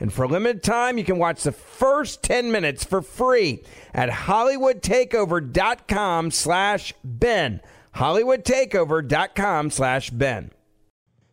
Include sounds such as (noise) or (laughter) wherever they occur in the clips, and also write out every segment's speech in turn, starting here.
And for a limited time, you can watch the first 10 minutes for free at HollywoodTakeover.com slash Ben. HollywoodTakeover.com slash Ben.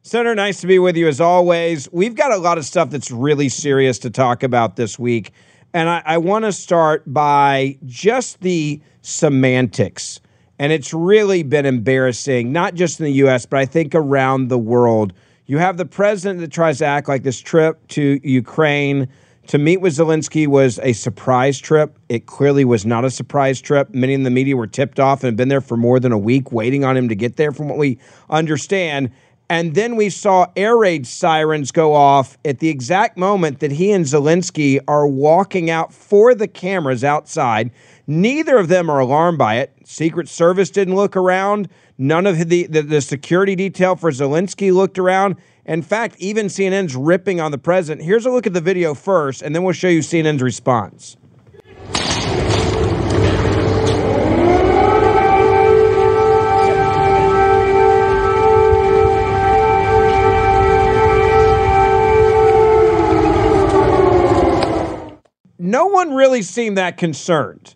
Senator, nice to be with you as always. We've got a lot of stuff that's really serious to talk about this week. And I, I want to start by just the semantics. And it's really been embarrassing, not just in the U.S., but I think around the world. You have the president that tries to act like this trip to Ukraine to meet with Zelensky was a surprise trip. It clearly was not a surprise trip. Many in the media were tipped off and have been there for more than a week waiting on him to get there, from what we understand. And then we saw air raid sirens go off at the exact moment that he and Zelensky are walking out for the cameras outside. Neither of them are alarmed by it. Secret Service didn't look around. None of the, the, the security detail for Zelensky looked around. In fact, even CNN's ripping on the president. Here's a look at the video first, and then we'll show you CNN's response. No one really seemed that concerned.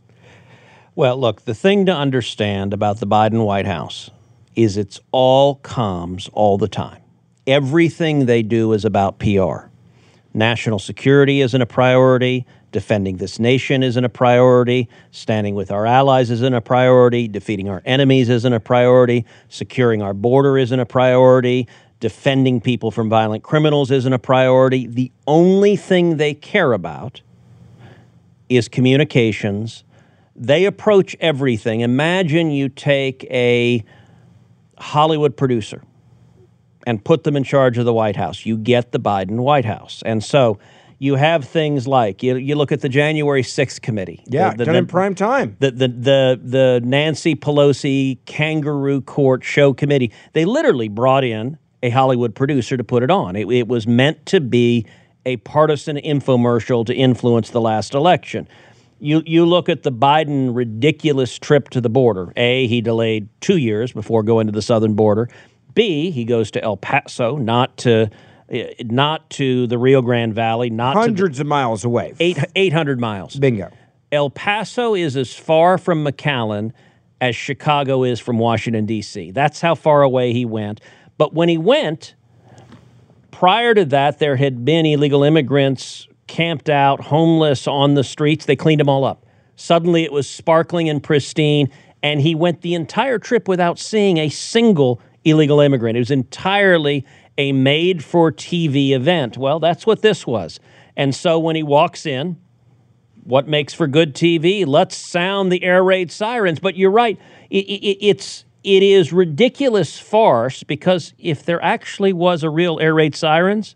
Well, look, the thing to understand about the Biden White House is it's all comms all the time. Everything they do is about PR. National security isn't a priority. Defending this nation isn't a priority. Standing with our allies isn't a priority. Defeating our enemies isn't a priority. Securing our border isn't a priority. Defending people from violent criminals isn't a priority. The only thing they care about is communications. They approach everything. Imagine you take a Hollywood producer and put them in charge of the White House. You get the Biden White House. And so you have things like you, you look at the January 6th committee. Yeah, the, done in prime time. The, the, the, the Nancy Pelosi kangaroo court show committee. They literally brought in a Hollywood producer to put it on. It, it was meant to be a partisan infomercial to influence the last election. You, you look at the Biden ridiculous trip to the border. A, he delayed two years before going to the southern border. B, he goes to El Paso, not to eh, not to the Rio Grande Valley, not Hundreds to of miles away. eight, 800 miles. Bingo. El Paso is as far from McAllen as Chicago is from Washington, D.C. That's how far away he went. But when he went, prior to that, there had been illegal immigrants camped out, homeless on the streets. They cleaned them all up. Suddenly it was sparkling and pristine, and he went the entire trip without seeing a single illegal immigrant. It was entirely a made for TV event. Well, that's what this was. And so when he walks in, what makes for good TV? Let's sound the air raid sirens. But you're right, it, it, it's it is ridiculous farce because if there actually was a real air raid sirens,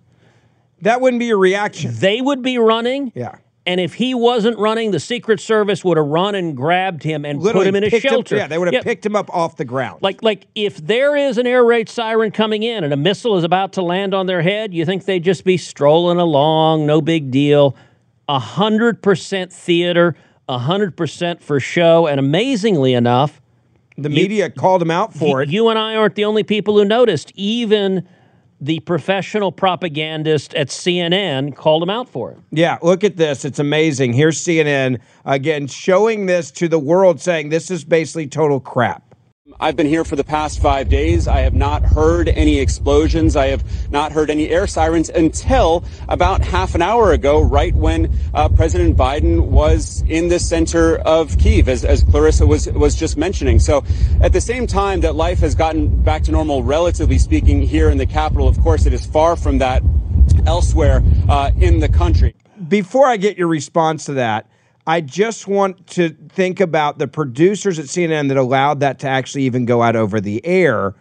That wouldn't be your reaction. they would be running. Yeah. And if he wasn't running, the Secret Service would have run and grabbed him and Literally put him in a shelter. yeah, they would have picked him up off the ground. Like, like if there is an air raid siren coming in and a missile is about to land on their head, you think they'd just be strolling along, no big deal. A hundred percent theater, a hundred percent for show, and amazingly enough, the media called him out for y- it. you and I aren't the only people who noticed. Even the professional propagandist at CNN called him out for it. Yeah, look at this. It's amazing. Here's CNN again showing this to the world, saying this is basically total crap. I've been here for the past five days. I have not heard any explosions. I have not heard any air sirens until about half an hour ago, right when uh, President Biden was in the center of Kiev, as, as Clarissa was, was just mentioning. So at the same time that life has gotten back to normal, relatively speaking, here in the capital, of course, it is far from that elsewhere uh, in the country. Before I get your response to that, I just want to think about the producers at CNN that allowed that to actually even go out over the air.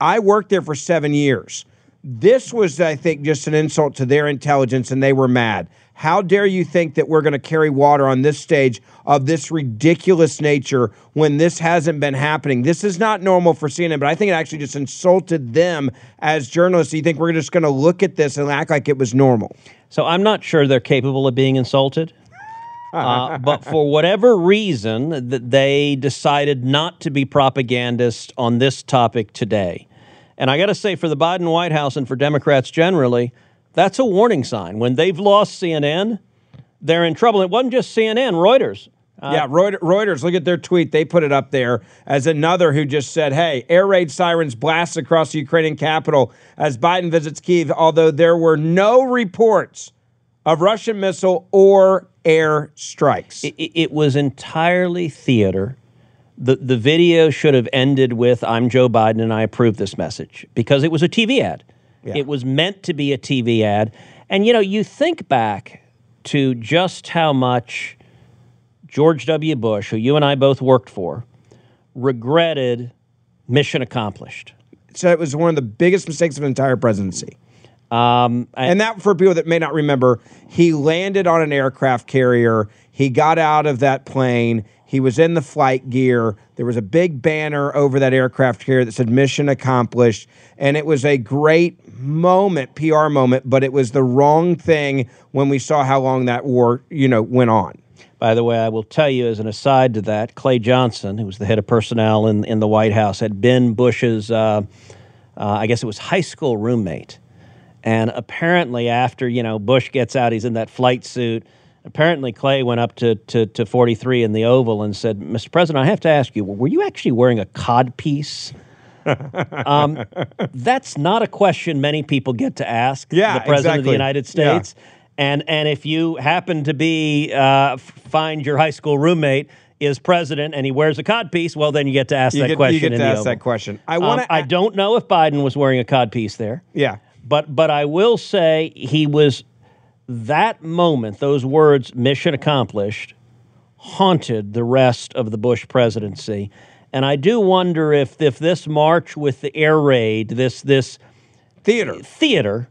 I worked there for seven years. This was, I think, just an insult to their intelligence, and they were mad. How dare you think that we're going to carry water on this stage of this ridiculous nature when this hasn't been happening? This is not normal for CNN, but I think it actually just insulted them as journalists. Do you think we're just going to look at this and act like it was normal? So I'm not sure they're capable of being insulted. Uh, (laughs) but for whatever reason, th- they decided not to be propagandists on this topic today. And I got to say, for the Biden White House and for Democrats generally, that's a warning sign. When they've lost CNN, they're in trouble. It wasn't just CNN, Reuters. Uh, yeah, Reuters, look at their tweet. They put it up there as another who just said, hey, air raid sirens blast across the Ukrainian capital as Biden visits Kiev, although there were no reports of Russian missile or air strikes. It, it, was entirely theater. The, the video should have ended with, I'm Joe Biden and I approve this message because it was a TV ad. Yeah. It was meant to be a TV ad. And, you know, you think back to just how much George W. Bush, who you and I both worked for, regretted mission accomplished. So it was one of the biggest mistakes of an entire presidency. Um, and that, for people that may not remember, he landed on an aircraft carrier. He got out of that plane. He was in the flight gear. There was a big banner over that aircraft carrier that said "Mission Accomplished," and it was a great moment, PR moment. But it was the wrong thing when we saw how long that war, you know, went on. By the way, I will tell you as an aside to that, Clay Johnson, who was the head of personnel in in the White House, had been Bush's, uh, uh, I guess it was high school roommate. And apparently, after you know Bush gets out, he's in that flight suit. Apparently, Clay went up to, to, to 43 in the Oval and said, "Mr. President, I have to ask you, were you actually wearing a cod piece?" (laughs) um, that's not a question many people get to ask yeah, the president exactly. of the United States. Yeah. And and if you happen to be uh, find your high school roommate is president and he wears a cod piece, well, then you get to ask you that get, question. You get to ask Oval. that question. I want. Um, I don't know if Biden was wearing a cod piece there. Yeah. But but I will say he was that moment, those words, mission accomplished, haunted the rest of the Bush presidency. And I do wonder if if this march with the air raid, this this theater theater,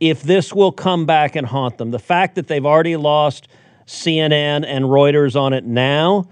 if this will come back and haunt them. The fact that they've already lost CNN and Reuters on it now,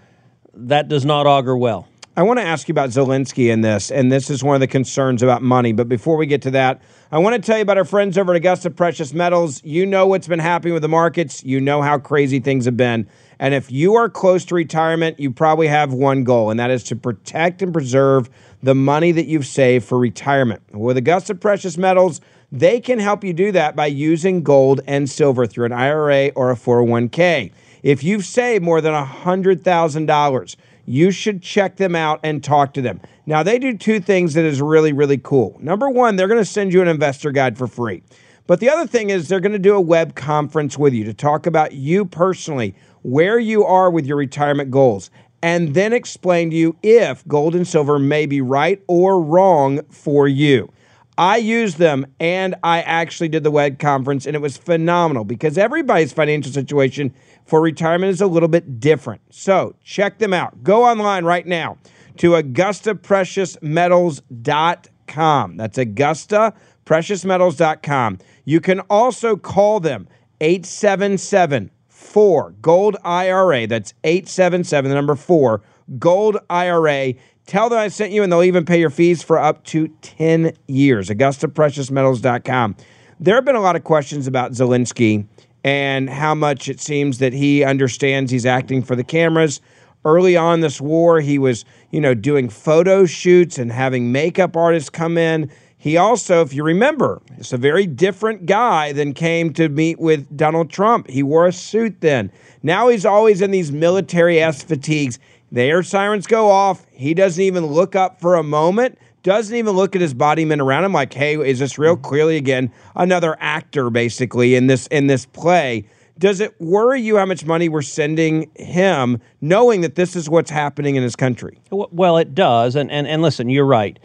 that does not augur well. I want to ask you about Zelensky in this, and this is one of the concerns about money. But before we get to that, I want to tell you about our friends over at Augusta Precious Metals. You know what's been happening with the markets, you know how crazy things have been. And if you are close to retirement, you probably have one goal, and that is to protect and preserve the money that you've saved for retirement. With Augusta Precious Metals, they can help you do that by using gold and silver through an IRA or a 401k. If you've saved more than $100,000, you should check them out and talk to them. Now, they do two things that is really, really cool. Number one, they're going to send you an investor guide for free. But the other thing is, they're going to do a web conference with you to talk about you personally, where you are with your retirement goals, and then explain to you if gold and silver may be right or wrong for you. I used them and I actually did the web conference, and it was phenomenal because everybody's financial situation for retirement is a little bit different. So check them out. Go online right now to AugustaPreciousMetals.com. That's AugustaPreciousMetals.com. You can also call them 877 4 Gold IRA. That's 877, the number 4 Gold IRA. Tell them I sent you, and they'll even pay your fees for up to 10 years. AugustaPreciousMetals.com. There have been a lot of questions about Zelensky and how much it seems that he understands he's acting for the cameras. Early on this war, he was, you know, doing photo shoots and having makeup artists come in. He also, if you remember, is a very different guy than came to meet with Donald Trump. He wore a suit then. Now he's always in these military s fatigues. The air sirens go off. He doesn't even look up for a moment. Doesn't even look at his body men around him like, "Hey, is this real?" Mm-hmm. Clearly, again, another actor basically in this in this play. Does it worry you how much money we're sending him, knowing that this is what's happening in his country? Well, it does, and and and listen, you're right.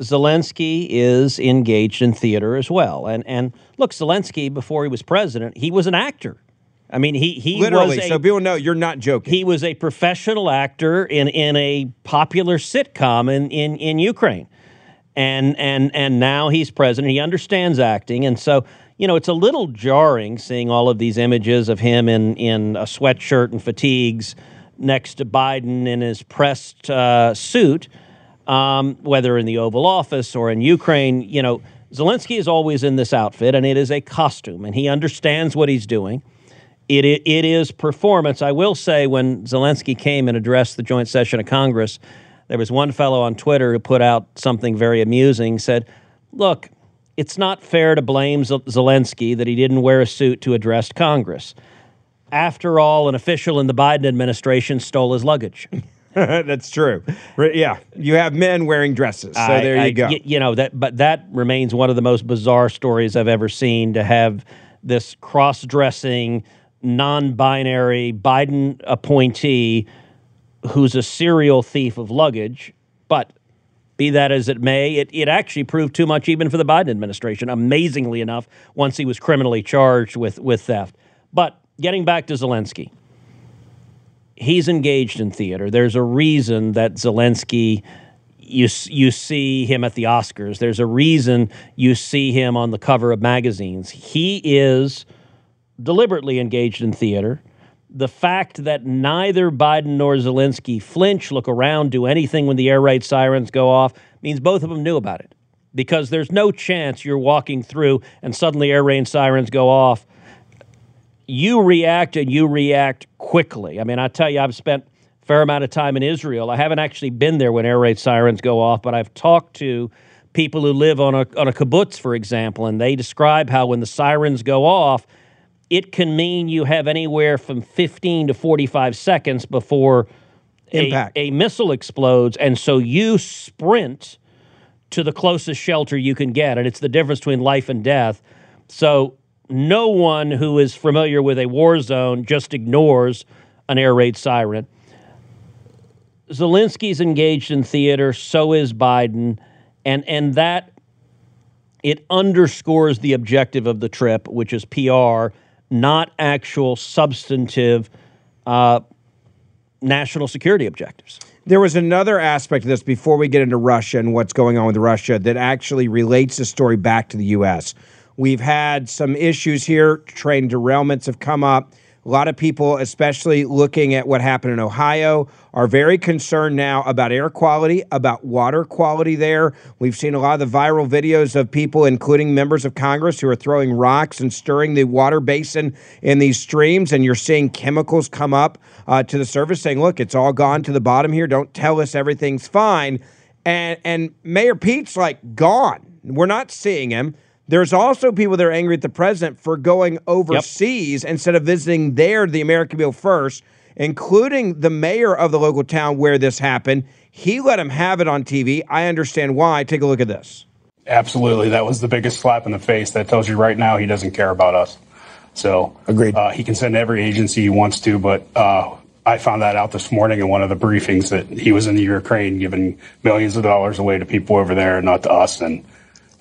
Zelensky is engaged in theater as well, and and look, Zelensky before he was president, he was an actor. I mean, he he literally. was a, so people know you're not joking. He was a professional actor in in a popular sitcom in in in Ukraine, and and and now he's president. He understands acting, and so you know it's a little jarring seeing all of these images of him in in a sweatshirt and fatigues next to Biden in his pressed uh, suit, um, whether in the Oval Office or in Ukraine. You know, Zelensky is always in this outfit, and it is a costume, and he understands what he's doing. It, it, it is performance. I will say, when Zelensky came and addressed the joint session of Congress, there was one fellow on Twitter who put out something very amusing. Said, "Look, it's not fair to blame Zelensky that he didn't wear a suit to address Congress. After all, an official in the Biden administration stole his luggage." (laughs) That's true. Yeah, you have men wearing dresses. So I, there you I, go. Y- you know that, but that remains one of the most bizarre stories I've ever seen. To have this cross-dressing non binary Biden appointee who's a serial thief of luggage. But be that as it may, it, it actually proved too much even for the Biden administration, amazingly enough, once he was criminally charged with, with theft. But getting back to Zelensky, he's engaged in theater. There's a reason that Zelensky you you see him at the Oscars. There's a reason you see him on the cover of magazines. He is deliberately engaged in theater. The fact that neither Biden nor Zelensky flinch, look around, do anything when the air raid sirens go off means both of them knew about it. Because there's no chance you're walking through and suddenly air raid sirens go off. You react and you react quickly. I mean, I tell you, I've spent a fair amount of time in Israel. I haven't actually been there when air raid sirens go off, but I've talked to people who live on a, on a kibbutz, for example, and they describe how when the sirens go off, it can mean you have anywhere from 15 to 45 seconds before a, a, missile explodes. And so you sprint to the closest shelter you can get. And it's the difference between life and death. So no one who is familiar with a war zone just ignores an air raid siren. Zelensky's engaged in theater, so is Biden. And, and that it underscores the objective of the trip, which is PR not actual substantive uh, national security objectives. There was another aspect of this before we get into Russia and what's going on with Russia that actually relates the story back to the U.S. We've had some issues here, train derailments have come up. A lot of people, especially looking at what happened in Ohio, are very concerned now about air quality, about water quality there. We've seen a lot of the viral videos of people, including members of Congress, who are throwing rocks and stirring the water basin in these streams, and you're seeing chemicals come up uh, to the surface saying, look, it's all gone to the bottom here. Don't tell us everything's fine. And, and Mayor Pete's like gone. We're not seeing him. There's also people that are angry at the president for going overseas yep. instead of visiting there, the American people first, including the mayor of the local town where this happened. He let him have it on TV. I understand why. Take a look at this. Absolutely. That was the biggest slap in the face. That tells you right now he doesn't care about us. So, agreed. Uh, he can send every agency he wants to, but uh, I found that out this morning in one of the briefings that he was in the Ukraine giving millions of dollars away to people over there, not to us. And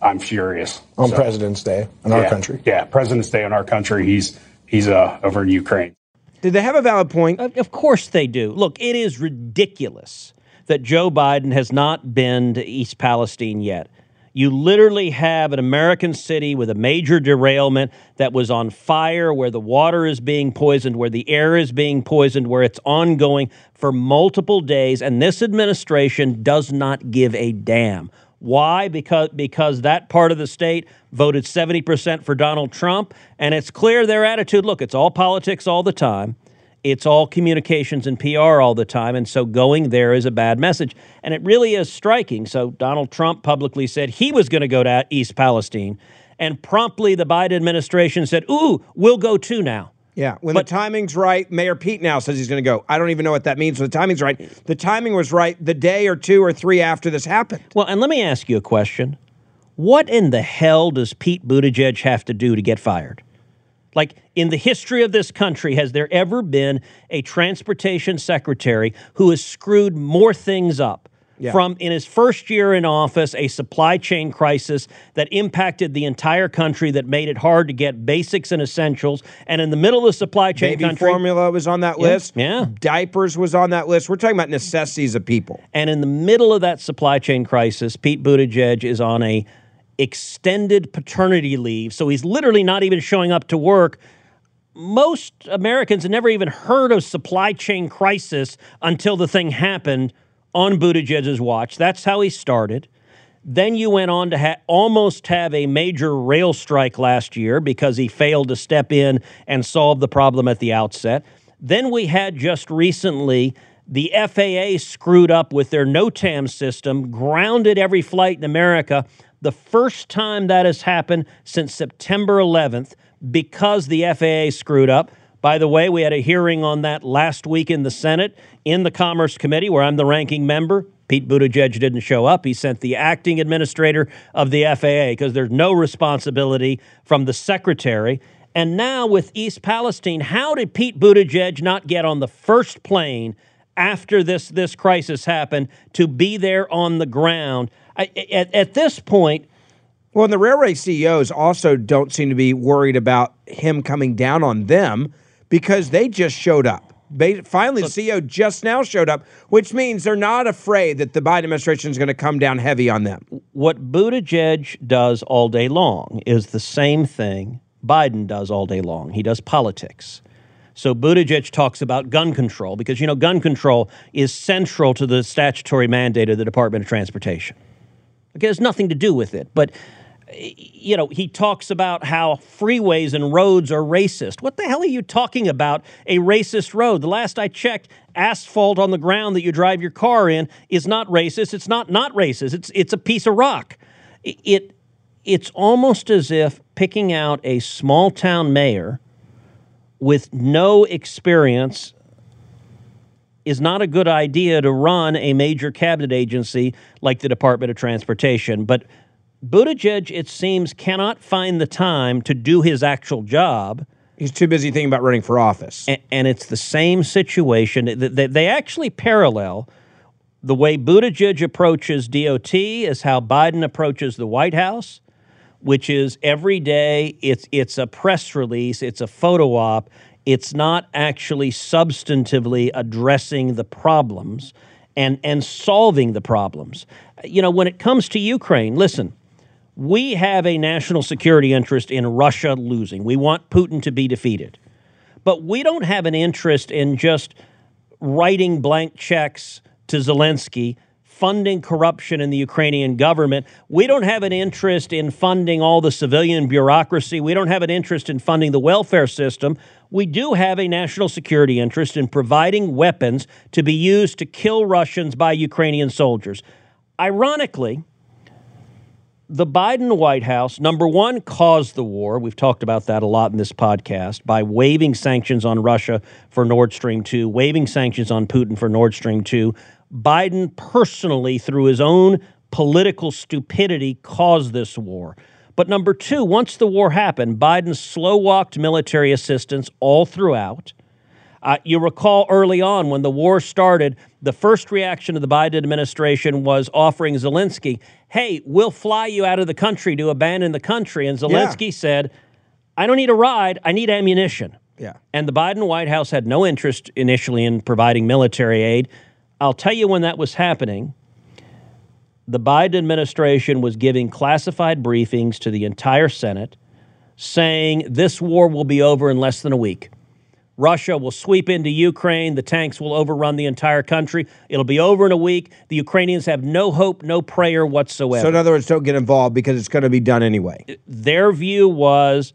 I'm furious. On so, President's Day in our yeah, country. Yeah, President's Day in our country. He's he's uh, over in Ukraine. Did they have a valid point? Of course they do. Look, it is ridiculous that Joe Biden has not been to East Palestine yet. You literally have an American city with a major derailment that was on fire, where the water is being poisoned, where the air is being poisoned, where it's ongoing for multiple days, and this administration does not give a damn. Why? Because because that part of the state voted 70% for Donald Trump and it's clear their attitude, look, it's all politics all the time. It's all communications and PR all the time and so going there is a bad message and it really is striking. So Donald Trump publicly said he was going to go to East Palestine and promptly the Biden administration said, "Ooh, we'll go too now." Yeah, when But- the timing's right, Mayor Pete now says he's going to go. I don't even know what that means. So the timing's right. The timing was right the day or two or three after this happened. Well, and let me ask you a question. What in the hell does Pete Buttigieg have to do to get fired? Like, in the history of this country, has there ever been a transportation secretary who has screwed more things up? Yeah. From in his first year in office, a supply chain crisis that impacted the entire country, that made it hard to get basics and essentials. And in the middle of the supply chain Baby country, formula was on that list. yeah. Diapers was on that list. We're talking about necessities of people. And in the middle of that supply chain crisis, Pete Buttigieg is on a extended paternity leave. So he's literally not even showing up to work. Most Americans had never even heard of supply chain crisis until the thing happened on Buttigieg's watch. That's how he started. Then you went on to ha- almost have a major rail strike last year because he failed to step in and solve the problem at the outset. Then we had just recently the FAA screwed up with their NOTAM system, grounded every flight in America. The first time that has happened since September 11th because the FAA screwed up. By the way, we had a hearing on that last week in the Senate in the Commerce Committee, where I'm the ranking member. Pete Buttigieg didn't show up. He sent the acting administrator of the FAA because there's no responsibility from the secretary. And now with East Palestine, how did Pete Buttigieg not get on the first plane after this this crisis happened to be there on the ground? I, at, at this point, Well, and the railway CEOs also don't seem to be worried about him coming down on them because they just showed up. They, finally, the CEO just now showed up, which means they're not afraid that the Biden administration is going to come down heavy on them. what Buttigieg does all day long is the same thing Biden does all day long. He does politics. So Buttigieg talks about gun control because you know gun control is central to the statutory mandate of the Department of Transportation. Okay, it has nothing to do with it, but you know, he talks about how freeways and roads are racist. What the hell are you talking about? A racist road? The last I checked, asphalt on the ground that you drive your car in is not racist. It's not not racist. It's it's a piece of rock. It, it it's almost as if picking out a small town mayor with no experience is not a good idea to run a major cabinet agency like the Department of Transportation. But Buttigieg, it seems, cannot find the time to do his actual job. He's too busy thinking about running for office. A- And it's the same situation. Th- th- They actually parallel the way Buttigieg approaches DOT is how Biden approaches the White House, which is every day it's it's a press release, it's a photo op, it's not actually substantively addressing the problems and and solving the problems. You know, when it comes to Ukraine, listen, we have a national security interest in Russia losing. We want Putin to be defeated. But we don't have an interest in just writing blank checks to Zelensky, funding corruption in the Ukrainian government. We don't have an interest in funding all the civilian bureaucracy. We don't have an interest in funding the welfare system. We do have a national security interest in providing weapons to be used to kill Russians by Ukrainian soldiers. Ironically, the Biden White House, number one, caused the war. We've talked about that a lot in this podcast by waiving sanctions on Russia for Nord Stream 2, waiving sanctions on Putin for Nord Stream 2. Biden personally, through his own political stupidity, caused this war. But number two, once the war happened, Biden slow walked military assistance all throughout. Uh, you recall early on when the war started, the first reaction of the Biden administration was offering Zelensky, hey, we'll fly you out of the country to abandon the country. And Zelensky said, I don't need a ride, I need ammunition. Yeah. And the Biden White House had no interest initially in providing military aid. I'll tell you when that was happening. The Biden administration was giving classified briefings to the entire Senate saying this war will be over in less than a week. Russia will sweep into Ukraine. The tanks will overrun the entire country. It'll be over in a week. The Ukrainians have no hope, no prayer whatsoever. So, in other words, don't get involved because it's going to be done anyway. Their view was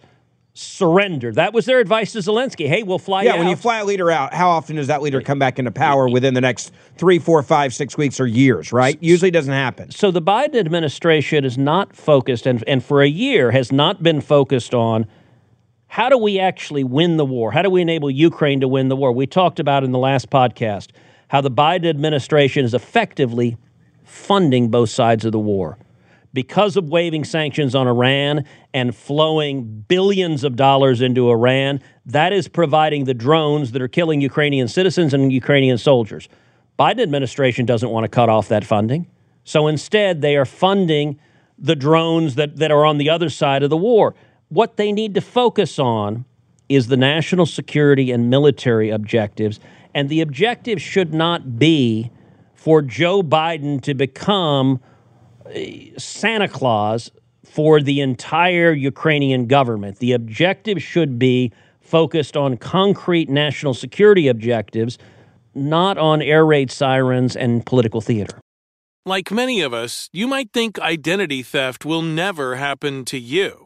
surrender. That was their advice to Zelensky. Hey, we'll fly out. Yeah, you when you fly a leader out, how often does that leader come back into power within the next three, four, five, six weeks or years, right? Usually doesn't happen. so the Biden administration is not focused, and, and for a year has not been focused on How do we actually win the war? How do we enable Ukraine to win the war? We talked about in the last podcast how the Biden administration is effectively funding both sides of the war. Because of waiving sanctions on Iran and flowing billions of dollars into Iran, that is providing the drones that are killing Ukrainian citizens and Ukrainian soldiers. Biden administration doesn't want to cut off that funding. So instead, they are funding the drones that, that are on the other side of the war. What they need to focus on is the national security and military objectives. And the objective should not be for Joe Biden to become uh, Santa Claus for the entire Ukrainian government. The objective should be focused on concrete national security objectives, not on air raid sirens and political theater. Like many of us, you might think identity theft will never happen to you.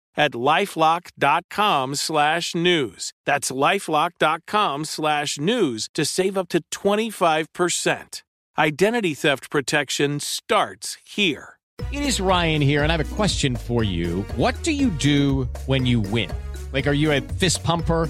at lifelock.com slash news. That's lifelock.com slash news to save up to 25%. Identity theft protection starts here. It is Ryan here, and I have a question for you. What do you do when you win? Like, are you a fist pumper?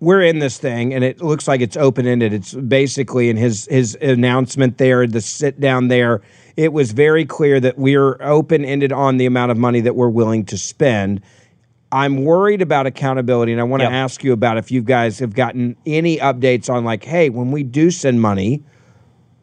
We're in this thing and it looks like it's open ended. It's basically in his his announcement there, the sit down there. It was very clear that we're open ended on the amount of money that we're willing to spend. I'm worried about accountability, and I want to Yep. ask you about if you guys have gotten any updates on like, hey, when we do send money,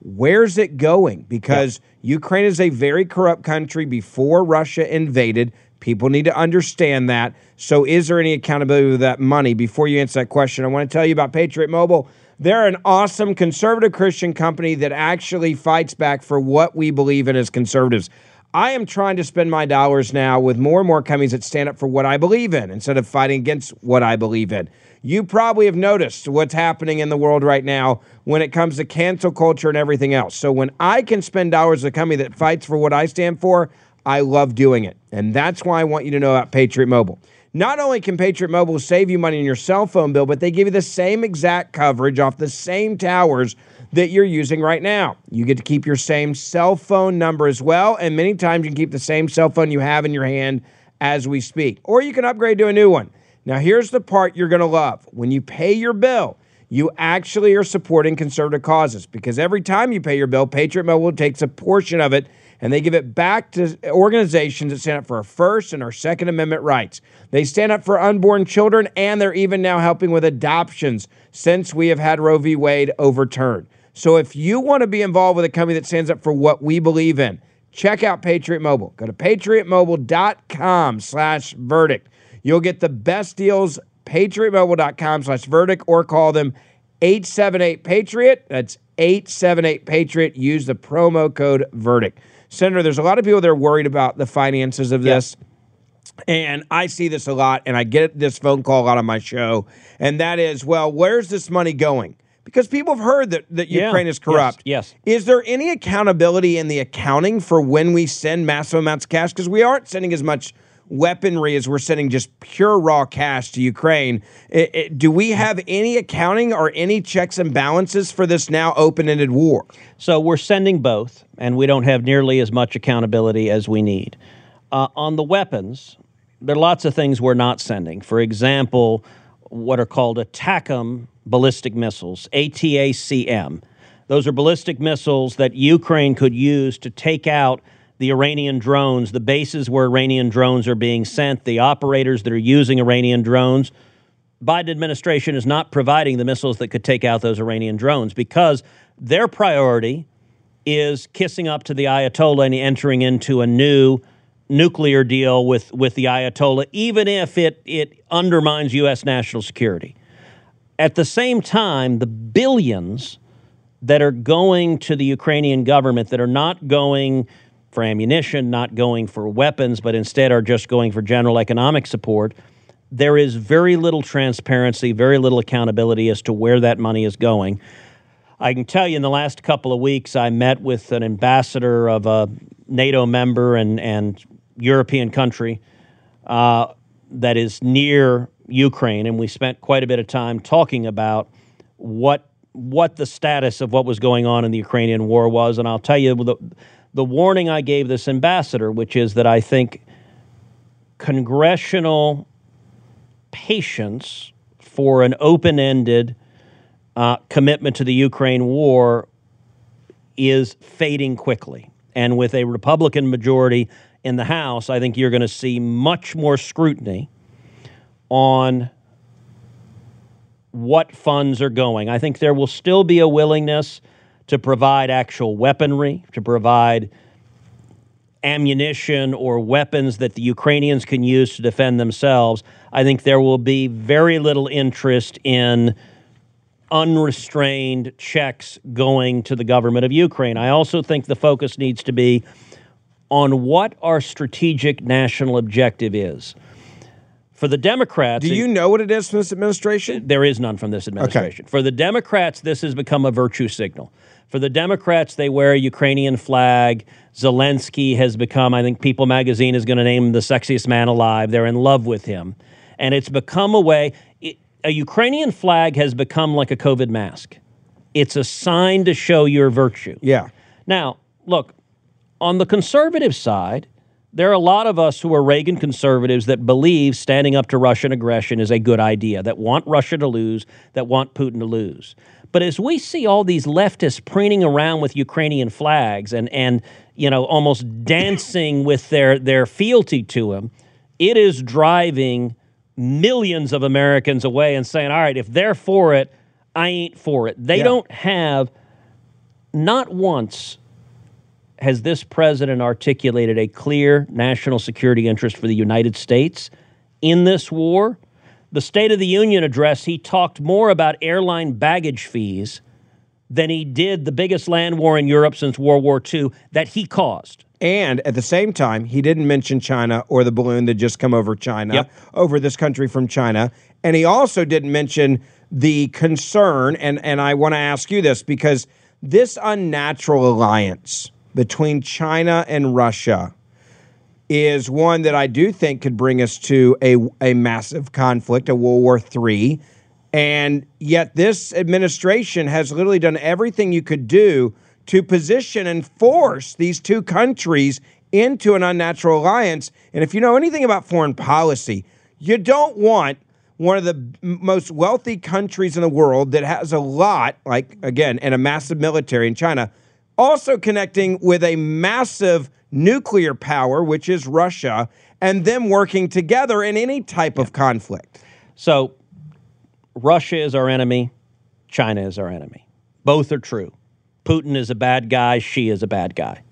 where's it going? Because Ukraine is a very corrupt country before Russia invaded. People need to understand that. So, is there any accountability with that money? Before you answer that question, I want to tell you about Patriot Mobile. They're an awesome conservative Christian company that actually fights back for what we believe in as conservatives. I am trying to spend my dollars now with more and more companies that stand up for what I believe in instead of fighting against what I believe in. You probably have noticed what's happening in the world right now when it comes to cancel culture and everything else. So when I can spend dollars with a company that fights for what I stand for, I love doing it. And that's why I want you to know about Patriot Mobile. Not only can Patriot Mobile save you money on your cell phone bill, but they give you the same exact coverage off the same towers that you're using right now. You get to keep your same cell phone number as well, and many times you can keep the same cell phone you have in your hand as we speak. Or you can upgrade to a new one. Now, here's the part you're going to love. When you pay your bill, you actually are supporting conservative causes because every time you pay your bill, Patriot Mobile takes a portion of it and they give it back to organizations that stand up for our First and our Second Amendment rights. They stand up for unborn children and they're even now helping with adoptions since we have had Roe v. Wade overturned. So if you want to be involved with a company that stands up for what we believe in, check out Patriot Mobile. Go to patriotmobile.com slash verdict. You'll get the best deals, patriotmobile.com slash verdict, or call them 878-PATRIOT. That's 878-PATRIOT. Use the promo code verdict. Senator, there's a lot of people that are worried about the finances of this. And I see this a lot, and I get this phone call a lot on my show, and that is, well, where's this money going? Because people have heard that, that Yeah. Ukraine is Yes, corrupt. yes. Is there any accountability in the accounting for when we send massive amounts of cash? Because we aren't sending as much weaponry as we're sending just pure raw cash to Ukraine. It, it, do we have any accounting or any checks and balances for this now open ended war? So we're sending both, and we don't have nearly as much accountability as we need. Uh, on the weapons, there are lots of things we're not sending. For example, what are called ATACM ballistic missiles, ATACM. Those are ballistic missiles that Ukraine could use to take out the Iranian drones, the bases where Iranian drones are being sent, the operators that are using Iranian drones. Biden administration is not providing the missiles that could take out those Iranian drones because their priority is kissing up to the Ayatollah and entering into a new nuclear deal with, with the Ayatollah, even if it, it undermines U.S. national security. At the same time, the billions that are going to the Ukrainian government that are not going for ammunition, not going for weapons, but instead are just going for general economic support, there is very little transparency, very little accountability as to where that money is going. I can tell you in the last couple of weeks, I met with an ambassador of a NATO member and, and European country uh, that is near Ukraine, and we spent quite a bit of time talking about what what the status of what was going on in the Ukrainian war was. And I'll tell you the, the warning I gave this ambassador, which is that I think congressional patience for an open ended uh, commitment to the Ukraine war is fading quickly. And with a Republican majority in the House, I think you're going to see much more scrutiny on what funds are going. I think there will still be a willingness to provide actual weaponry, to provide ammunition or weapons that the Ukrainians can use to defend themselves. I think there will be very little interest in unrestrained checks going to the government of Ukraine. I also think the focus needs to be on what our strategic national objective is. For the Democrats, do you know what it is from this administration? There is none from this administration. Okay. For the Democrats, this has become a virtue signal. For the Democrats, they wear a Ukrainian flag. Zelensky has become, I think People magazine is going to name him the sexiest man alive. They're in love with him. And it's become a way, it, a Ukrainian flag has become like a COVID mask. It's a sign to show your virtue. Yeah. Now, look, on the conservative side, there are a lot of us who are Reagan conservatives that believe standing up to Russian aggression is a good idea, that want Russia to lose, that want Putin to lose. But as we see all these leftists preening around with Ukrainian flags and, and you know, almost (coughs) dancing with their, their fealty to him, it is driving millions of Americans away and saying, all right, if they're for it, I ain't for it. They yeah. don't have, not once has this president articulated a clear national security interest for the United States in this war? The State of the Union address, he talked more about airline baggage fees than he did the biggest land war in Europe since World War II that he caused. And at the same time, he didn't mention China or the balloon that just come over China, yep. over this country from China. And he also didn't mention the concern, and, and I want to ask you this because this unnatural alliance between China and Russia is one that I do think could bring us to a, a massive conflict, a World War III. And yet, this administration has literally done everything you could do to position and force these two countries into an unnatural alliance. And if you know anything about foreign policy, you don't want one of the most wealthy countries in the world that has a lot, like again, and a massive military in China, also connecting with a massive nuclear power, which is Russia, and them working together in any type of conflict. So, Russia is our enemy, China is our enemy. Both are true. Putin is a bad guy, Xi is a bad guy.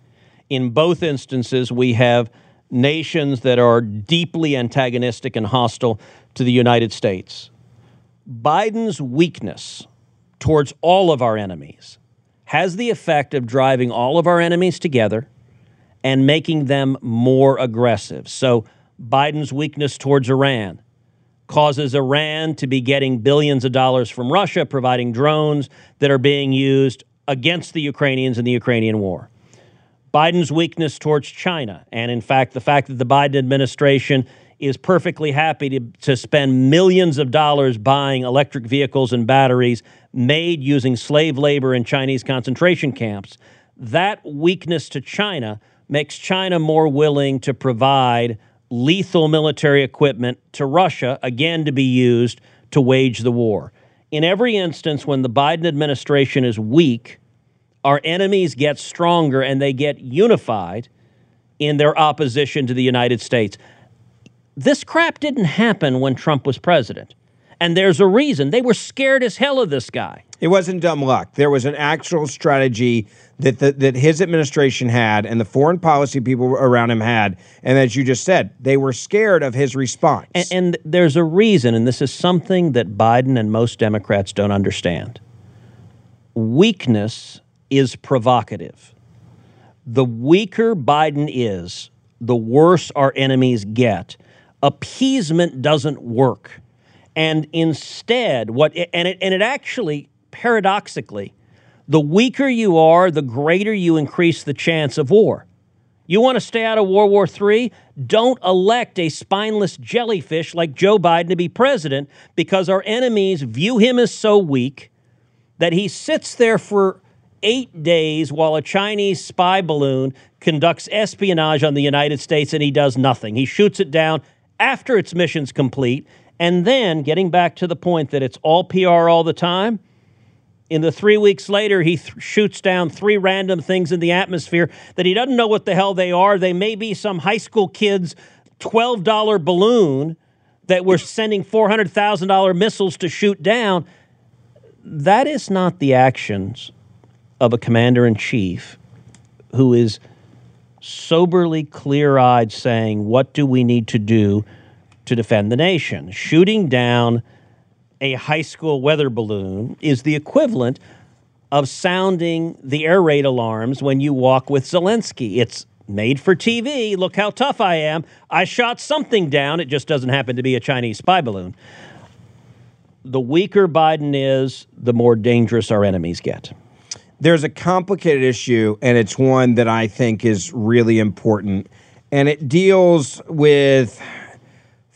In both instances, we have nations that are deeply antagonistic and hostile to the United States. Biden's weakness towards all of our enemies has the effect of driving all of our enemies together and making them more aggressive. So, Biden's weakness towards Iran causes Iran to be getting billions of dollars from Russia, providing drones that are being used against the Ukrainians in the Ukrainian war. Biden's weakness towards China, and in fact, the fact that the Biden administration is perfectly happy to, to spend millions of dollars buying electric vehicles and batteries made using slave labor in Chinese concentration camps. That weakness to China makes China more willing to provide lethal military equipment to Russia, again to be used to wage the war. In every instance, when the Biden administration is weak, our enemies get stronger and they get unified in their opposition to the United States. This crap didn't happen when Trump was president. And there's a reason. They were scared as hell of this guy. It wasn't dumb luck. There was an actual strategy that the, that his administration had and the foreign policy people around him had. And as you just said, they were scared of his response. And, and there's a reason, and this is something that Biden and most Democrats don't understand. Weakness is provocative. The weaker Biden is, the worse our enemies get. Appeasement doesn't work. And instead, what and it and it actually paradoxically, the weaker you are, the greater you increase the chance of war. You want to stay out of World War III? Don't elect a spineless jellyfish like Joe Biden to be president because our enemies view him as so weak that he sits there for eight days while a Chinese spy balloon conducts espionage on the United States and he does nothing. He shoots it down after its mission's complete and then, getting back to the point that it's all PR all the time, in the three weeks later, he th- shoots down three random things in the atmosphere that he doesn't know what the hell they are. They may be some high school kid's $12 balloon that we're sending $400,000 missiles to shoot down. That is not the actions of a commander in chief who is soberly clear eyed saying, What do we need to do to defend the nation. Shooting down a high school weather balloon is the equivalent of sounding the air raid alarms when you walk with Zelensky. It's made for TV. Look how tough I am. I shot something down. It just doesn't happen to be a Chinese spy balloon. The weaker Biden is, the more dangerous our enemies get. There's a complicated issue, and it's one that I think is really important. And it deals with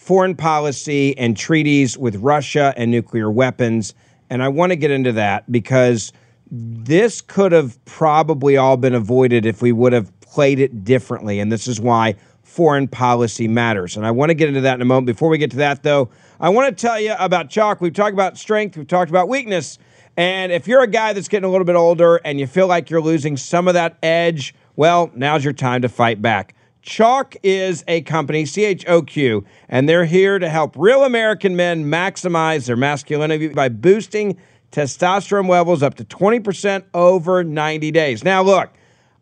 foreign policy and treaties with Russia and nuclear weapons. And I want to get into that because this could have probably all been avoided if we would have played it differently. And this is why foreign policy matters. And I want to get into that in a moment. Before we get to that, though, I want to tell you about Choq. We've talked about strength, we've talked about weakness. And if you're a guy that's getting a little bit older and you feel like you're losing some of that edge, well, now's your time to fight back. Choq is a company, C H O Q, and they're here to help real American men maximize their masculinity by boosting testosterone levels up to 20% over 90 days. Now, look,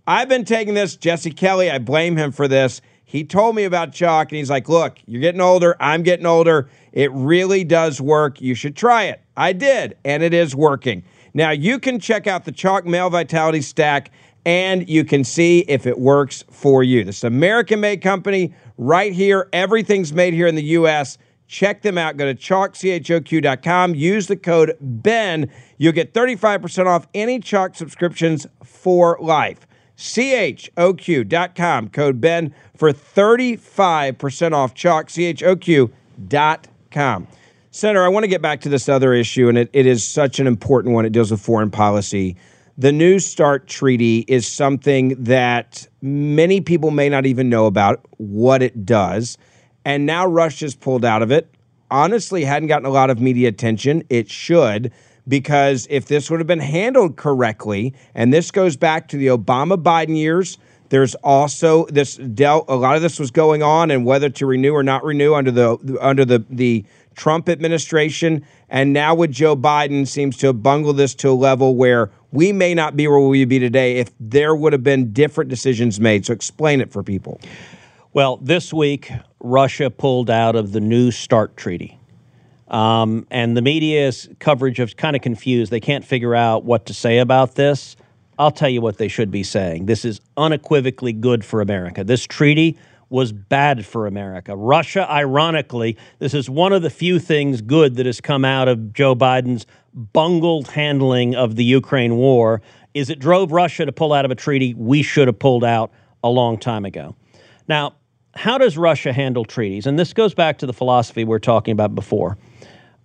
I've been taking this. Jesse Kelly, I blame him for this. He told me about Choq, and he's like, Look, you're getting older. I'm getting older. It really does work. You should try it. I did, and it is working. Now, you can check out the Choq Male Vitality Stack and you can see if it works for you. This American made company right here. Everything's made here in the U.S. Check them out. Go to choq.com. Use the code BEN. You'll get 35% off any Choq subscriptions for life. CHOQ.com. Code BEN for 35% off Choq. CHOQ.com. Senator, I want to get back to this other issue, and it, it is such an important one. It deals with foreign policy the New START treaty is something that many people may not even know about what it does. And now Russia's pulled out of it. Honestly, hadn't gotten a lot of media attention. It should, because if this would have been handled correctly, and this goes back to the Obama Biden years, there's also this dealt a lot of this was going on and whether to renew or not renew under the under the the Trump administration. And now with Joe Biden seems to have bungled this to a level where we may not be where we would be today if there would have been different decisions made. So explain it for people. Well, this week, Russia pulled out of the New START treaty. Um, and the media's coverage is kind of confused. They can't figure out what to say about this. I'll tell you what they should be saying. This is unequivocally good for America. This treaty was bad for America. Russia, ironically, this is one of the few things good that has come out of Joe Biden's bungled handling of the Ukraine war is it drove Russia to pull out of a treaty we should have pulled out a long time ago. Now, how does Russia handle treaties? And this goes back to the philosophy we are talking about before.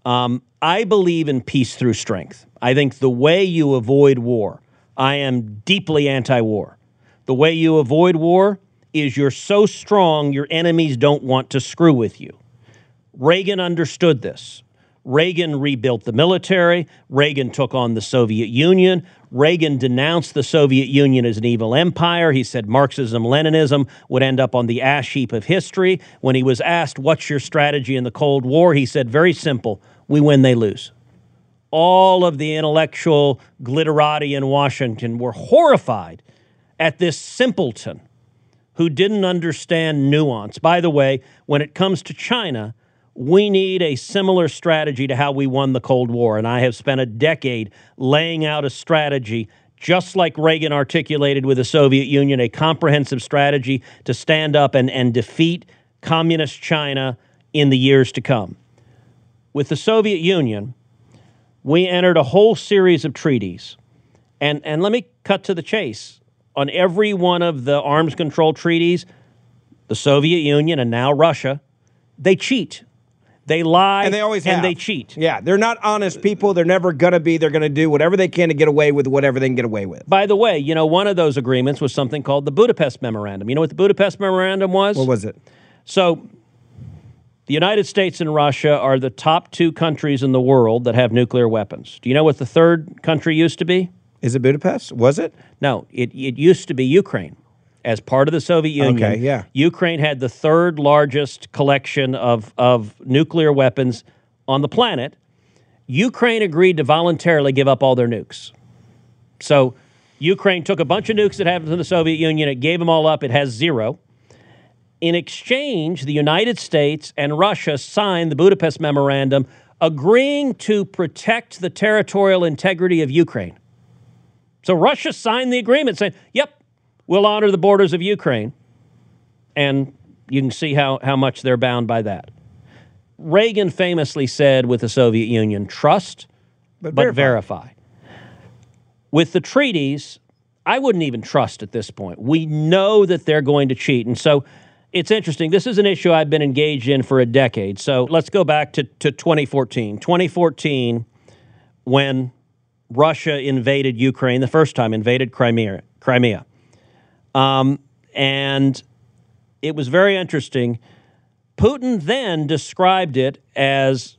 Um, I believe in peace through strength. I think the way you avoid war, I am deeply anti war. The way you avoid war is you're so strong your enemies don't want to screw with you. Reagan understood this. Reagan rebuilt the military. Reagan took on the Soviet Union. Reagan denounced the Soviet Union as an evil empire. He said Marxism Leninism would end up on the ash heap of history. When he was asked, What's your strategy in the Cold War? he said, Very simple we win, they lose. All of the intellectual glitterati in Washington were horrified at this simpleton who didn't understand nuance. By the way, when it comes to China, we need a similar strategy to how we won the Cold War. And I have spent a decade laying out a strategy, just like Reagan articulated with the Soviet Union, a comprehensive strategy to stand up and, and defeat communist China in the years to come. With the Soviet Union, we entered a whole series of treaties. And, and let me cut to the chase. On every one of the arms control treaties, the Soviet Union and now Russia, they cheat they lie and they always and have. they cheat. Yeah, they're not honest people. They're never gonna be. They're gonna do whatever they can to get away with whatever they can get away with. By the way, you know one of those agreements was something called the Budapest Memorandum. You know what the Budapest Memorandum was? What was it? So, the United States and Russia are the top two countries in the world that have nuclear weapons. Do you know what the third country used to be? Is it Budapest? Was it? No, it, it used to be Ukraine as part of the Soviet Union. Okay, yeah. Ukraine had the third largest collection of, of nuclear weapons on the planet. Ukraine agreed to voluntarily give up all their nukes. So Ukraine took a bunch of nukes that happened in the Soviet Union, it gave them all up, it has zero. In exchange, the United States and Russia signed the Budapest Memorandum agreeing to protect the territorial integrity of Ukraine. So Russia signed the agreement saying, yep, we'll honor the borders of Ukraine. And you can see how, how much they're bound by that. Reagan famously said with the Soviet Union, trust, but, but verify. verify. With the treaties, I wouldn't even trust at this point. We know that they're going to cheat. And so it's interesting. This is an issue I've been engaged in for a decade. So let's go back to, to 2014. 2014, when Russia invaded Ukraine, the first time invaded Crimea. Crimea. Um, and it was very interesting. Putin then described it as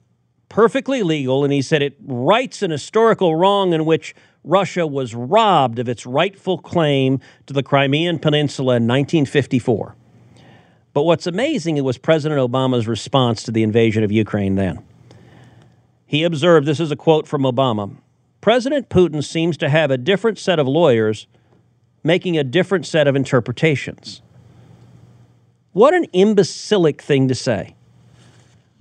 perfectly legal, and he said it rights an historical wrong in which Russia was robbed of its rightful claim to the Crimean Peninsula in 1954. But what's amazing it was President Obama's response to the invasion of Ukraine then. He observed this is a quote from Obama President Putin seems to have a different set of lawyers making a different set of interpretations. What an imbecilic thing to say.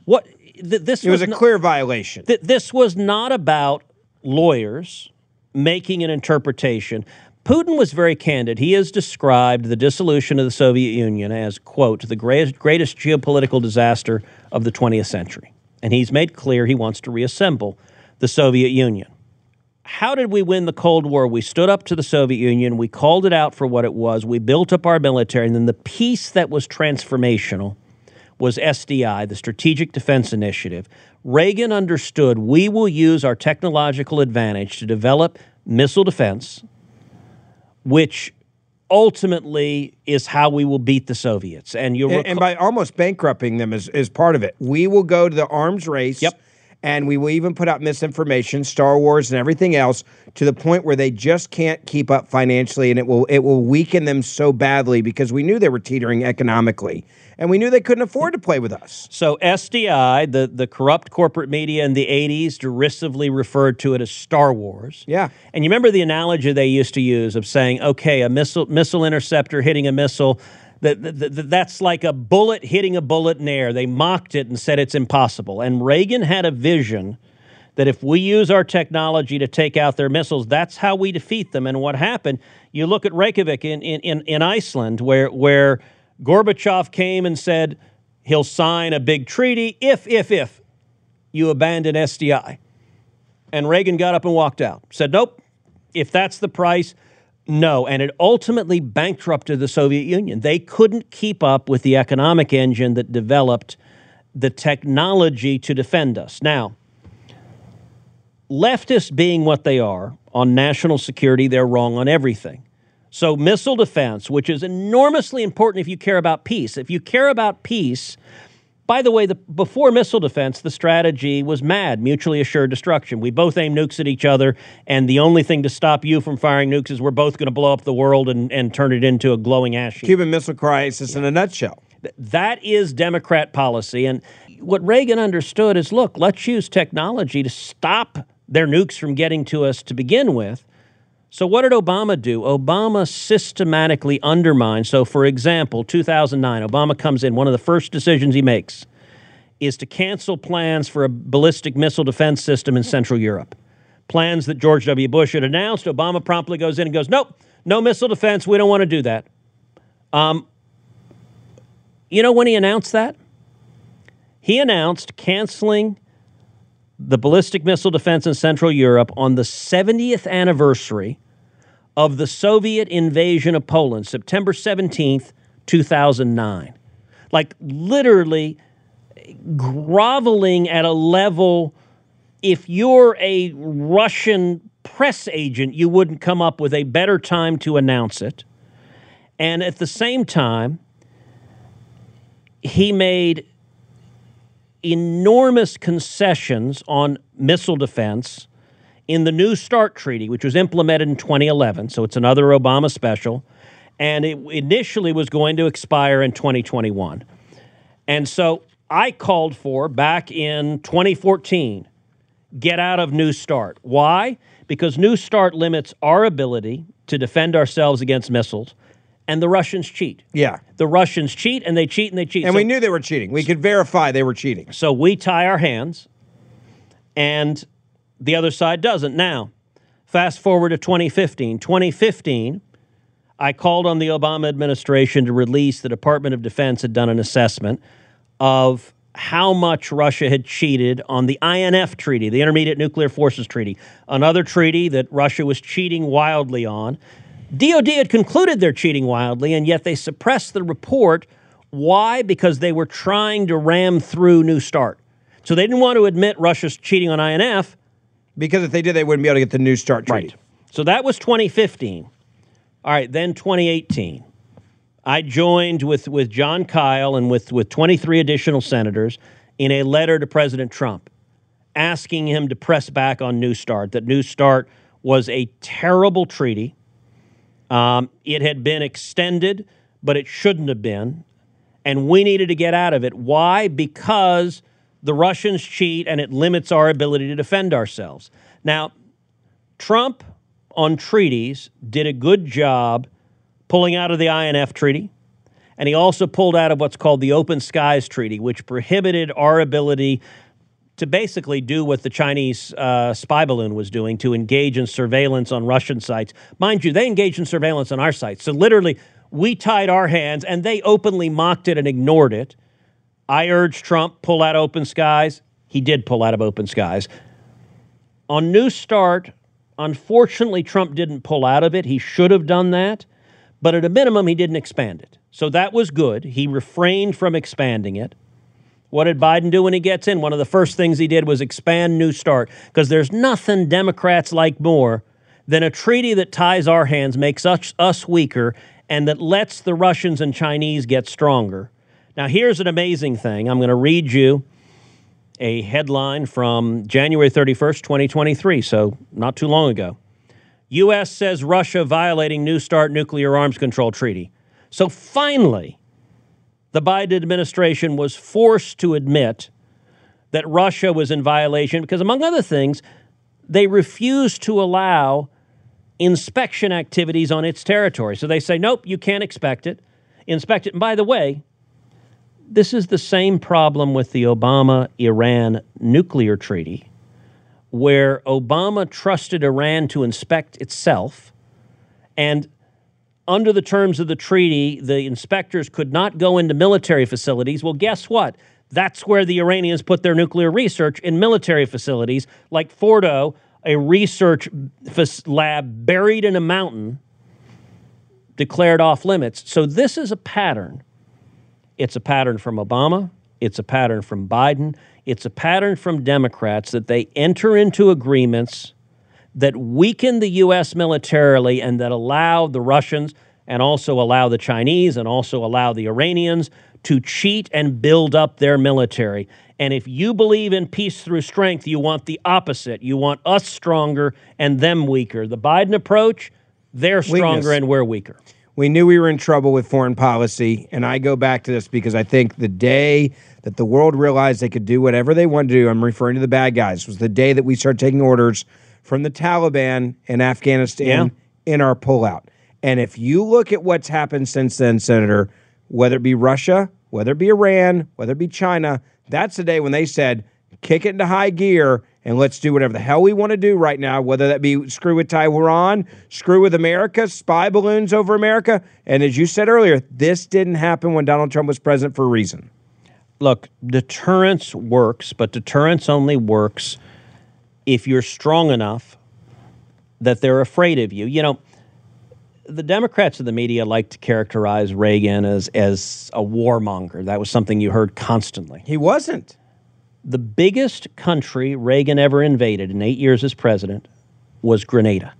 What th- this it was, was a clear violation. Th- this was not about lawyers making an interpretation. Putin was very candid. He has described the dissolution of the Soviet Union as, quote, the greatest, greatest geopolitical disaster of the 20th century. And he's made clear he wants to reassemble the Soviet Union how did we win the Cold War? We stood up to the Soviet Union, we called it out for what it was, we built up our military, and then the piece that was transformational was SDI, the Strategic Defense Initiative. Reagan understood we will use our technological advantage to develop missile defense, which ultimately is how we will beat the Soviets. And you and, and, by almost bankrupting them is, is part of it. We will go to the arms race. Yep and we will even put out misinformation, Star Wars, and everything else to the point where they just can't keep up financially, and it will it will weaken them so badly because we knew they were teetering economically, and we knew they couldn't afford to play with us. So SDI, the the corrupt corporate media in the '80s, derisively referred to it as Star Wars. Yeah, and you remember the analogy they used to use of saying, "Okay, a missile missile interceptor hitting a missile." That, that, that's like a bullet hitting a bullet in air. They mocked it and said it's impossible. And Reagan had a vision that if we use our technology to take out their missiles, that's how we defeat them. And what happened, you look at Reykjavik in, in, in Iceland, where, where Gorbachev came and said he'll sign a big treaty if, if, if you abandon SDI. And Reagan got up and walked out, said, nope, if that's the price, no. And it ultimately bankrupted the Soviet Union. They couldn't keep up with the economic engine that developed the technology to defend us. Now, leftists being what they are on national security, they're wrong on everything. So, missile defense, which is enormously important if you care about peace. If you care about peace, by the way, the, before missile defense, the strategy was MAD, mutually assured destruction. We both aim nukes at each other, and the only thing to stop you from firing nukes is we're both going to blow up the world and, and turn it into a glowing ash heap. Cuban Missile Crisis in a nutshell. That is Democrat policy. And what Reagan understood is look, let's use technology to stop their nukes from getting to us to begin with. So, what did Obama do? Obama systematically undermined. So, for example, 2009, Obama comes in, one of the first decisions he makes is to cancel plans for a ballistic missile defense system in Central Europe. Plans that George W. Bush had announced. Obama promptly goes in and goes, Nope, no missile defense. We don't want to do that. Um, you know when he announced that? He announced canceling the ballistic missile defense in Central Europe on the 70th anniversary of the Soviet invasion of Poland, September 17th, 2009. Like literally groveling at a level, if you're a Russian press agent, you wouldn't come up with a better time to announce it. And at the same time, he made enormous concessions on missile defense in the New START Treaty, which was implemented in 2011. So it's another Obama special. And it initially was going to expire in 2021. And so I called for back in 2014 get out of New START. Why? Because New START limits our ability to defend ourselves against missiles and the Russians cheat. Yeah. The Russians cheat and they cheat and they cheat. And So- we knew they were cheating. We could verify they were cheating. so we tie our hands, and the other side doesn't. Now, fast forward to 2015. 2015, I called on the Obama administration to release the Department of Defense had done an assessment of how much Russia had cheated on the INF Treaty, the Intermediate Nuclear Forces Treaty, another treaty that Russia was cheating wildly on. DOD had concluded they're cheating wildly, and yet they suppressed the report. Why? Because they were trying to ram through New START. So they didn't want to admit Russia's cheating on INF. Because if they did, they wouldn't be able to get the New START treaty. Right. So that was 2015. All right, then 2018. I joined with, with Jon Kyl and with, with 23 additional senators in a letter to President Trump asking him to press back on New START, that New START was a terrible treaty. Um, it had been extended, but it shouldn't have been. And we needed to get out of it. Why? Because the Russians cheat and it limits our ability to defend ourselves. Now, Trump on treaties did a good job pulling out of the INF treaty. And he also pulled out of what's called the Open Skies Treaty, which prohibited our ability to basically do what the Chinese uh, spy balloon was doing to engage in surveillance on Russian sites. Mind you, they engaged in surveillance on our sites. So literally, we tied our hands and they openly mocked it and ignored it. I urged Trump pull out open skies. He did pull out of open skies. On New START, unfortunately, Trump didn't pull out of it. He should have done that. But at a minimum, he didn't expand it. So that was good. He refrained from expanding it. What did Biden do when he gets in? One of the first things he did was expand New START because there's nothing Democrats like more than a treaty that ties our hands, makes us, us weaker, and that lets the Russians and Chinese get stronger. Now, here's an amazing thing. I'm going to read you a headline from January 31st, 2023, so not too long ago. U.S. says Russia violating New START nuclear arms control treaty. So finally, the Biden administration was forced to admit that Russia was in violation because, among other things, they refused to allow inspection activities on its territory. So they say, nope, you can't expect it. Inspect it. And by the way, this is the same problem with the Obama Iran nuclear treaty, where Obama trusted Iran to inspect itself. And under the terms of the treaty, the inspectors could not go into military facilities. Well, guess what? That's where the Iranians put their nuclear research in military facilities like Fordow a research lab buried in a mountain declared off limits. So this is a pattern. It's a pattern from Obama, it's a pattern from Biden, it's a pattern from Democrats that they enter into agreements that weaken the U.S. militarily and that allow the Russians and also allow the Chinese and also allow the Iranians to cheat and build up their military. And if you believe in peace through strength, you want the opposite. You want us stronger and them weaker. The Biden approach, they're stronger Weakness. and we're weaker. We knew we were in trouble with foreign policy. And I go back to this because I think the day that the world realized they could do whatever they wanted to do, I'm referring to the bad guys, was the day that we started taking orders from the Taliban in Afghanistan yeah. in our pullout. And if you look at what's happened since then, Senator, whether it be Russia, whether it be Iran, whether it be China, that's the day when they said, kick it into high gear and let's do whatever the hell we want to do right now, whether that be screw with Taiwan, screw with America, spy balloons over America. And as you said earlier, this didn't happen when Donald Trump was president for a reason. Look, deterrence works, but deterrence only works if you're strong enough that they're afraid of you. You know, the Democrats and the media like to characterize Reagan as as a warmonger. That was something you heard constantly. He wasn't. The biggest country Reagan ever invaded in eight years as president was Grenada.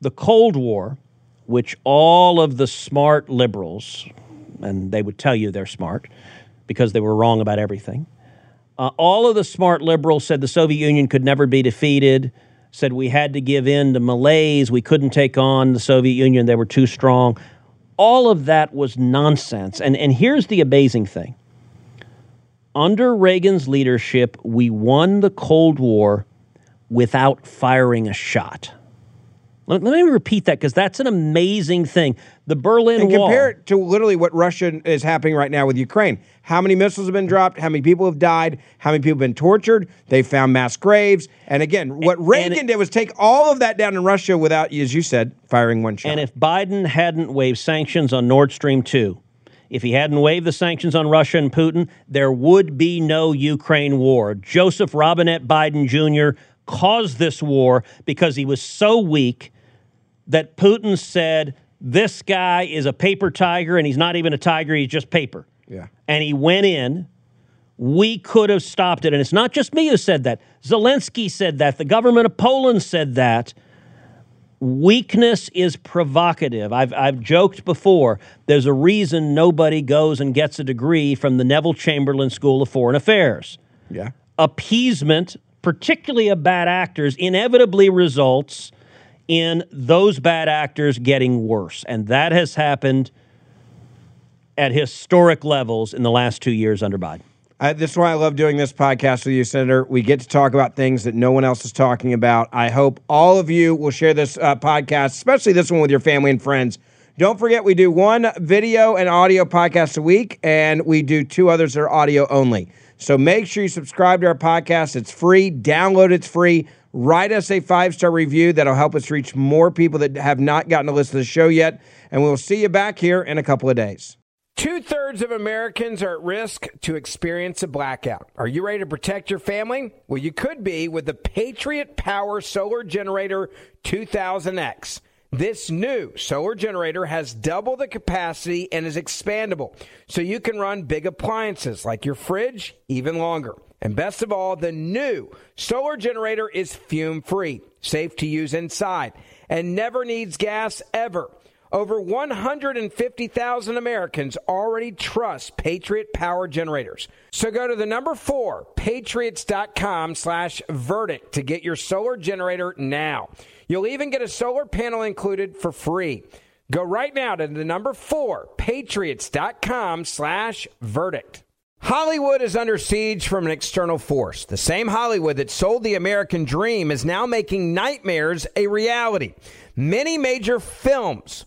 The Cold War, which all of the smart liberals, and they would tell you they're smart because they were wrong about everything, uh, all of the smart liberals said the Soviet Union could never be defeated said we had to give in to Malays, we couldn't take on the Soviet Union, they were too strong. All of that was nonsense. And, and here's the amazing thing under Reagan's leadership, we won the Cold War without firing a shot. Let, let me repeat that because that's an amazing thing. The Berlin Wall. and Wall. compare it to literally what Russia is happening right now with Ukraine. How many missiles have been dropped? How many people have died? How many people have been tortured? They found mass graves. And again, what Reagan and, did was take all of that down in Russia without, as you said, firing one shot. And if Biden hadn't waived sanctions on Nord Stream 2, if he hadn't waived the sanctions on Russia and Putin, there would be no Ukraine war. Joseph Robinette Biden Jr. caused this war because he was so weak that Putin said, This guy is a paper tiger and he's not even a tiger, he's just paper. Yeah. And he went in. We could have stopped it. And it's not just me who said that. Zelensky said that. The government of Poland said that. Weakness is provocative. I've, I've joked before. There's a reason nobody goes and gets a degree from the Neville Chamberlain School of Foreign Affairs. Yeah. Appeasement, particularly of bad actors, inevitably results in those bad actors getting worse. And that has happened at historic levels in the last two years under Biden. Uh, this is why I love doing this podcast with you, Senator. We get to talk about things that no one else is talking about. I hope all of you will share this uh, podcast, especially this one with your family and friends. Don't forget, we do one video and audio podcast a week, and we do two others that are audio only. So make sure you subscribe to our podcast. It's free. Download it's free. Write us a five star review that'll help us reach more people that have not gotten a listen to the show yet. And we'll see you back here in a couple of days. Two thirds of Americans are at risk to experience a blackout. Are you ready to protect your family? Well, you could be with the Patriot Power Solar Generator 2000X. This new solar generator has double the capacity and is expandable, so you can run big appliances like your fridge even longer. And best of all, the new solar generator is fume free, safe to use inside, and never needs gas ever. Over 150,000 Americans already trust Patriot Power Generators. So go to the number four, patriots.com slash verdict to get your solar generator now. You'll even get a solar panel included for free. Go right now to the number four, patriots.com slash verdict. Hollywood is under siege from an external force. The same Hollywood that sold the American dream is now making nightmares a reality. Many major films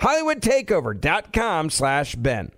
hollywoodtakeover.com slash Ben.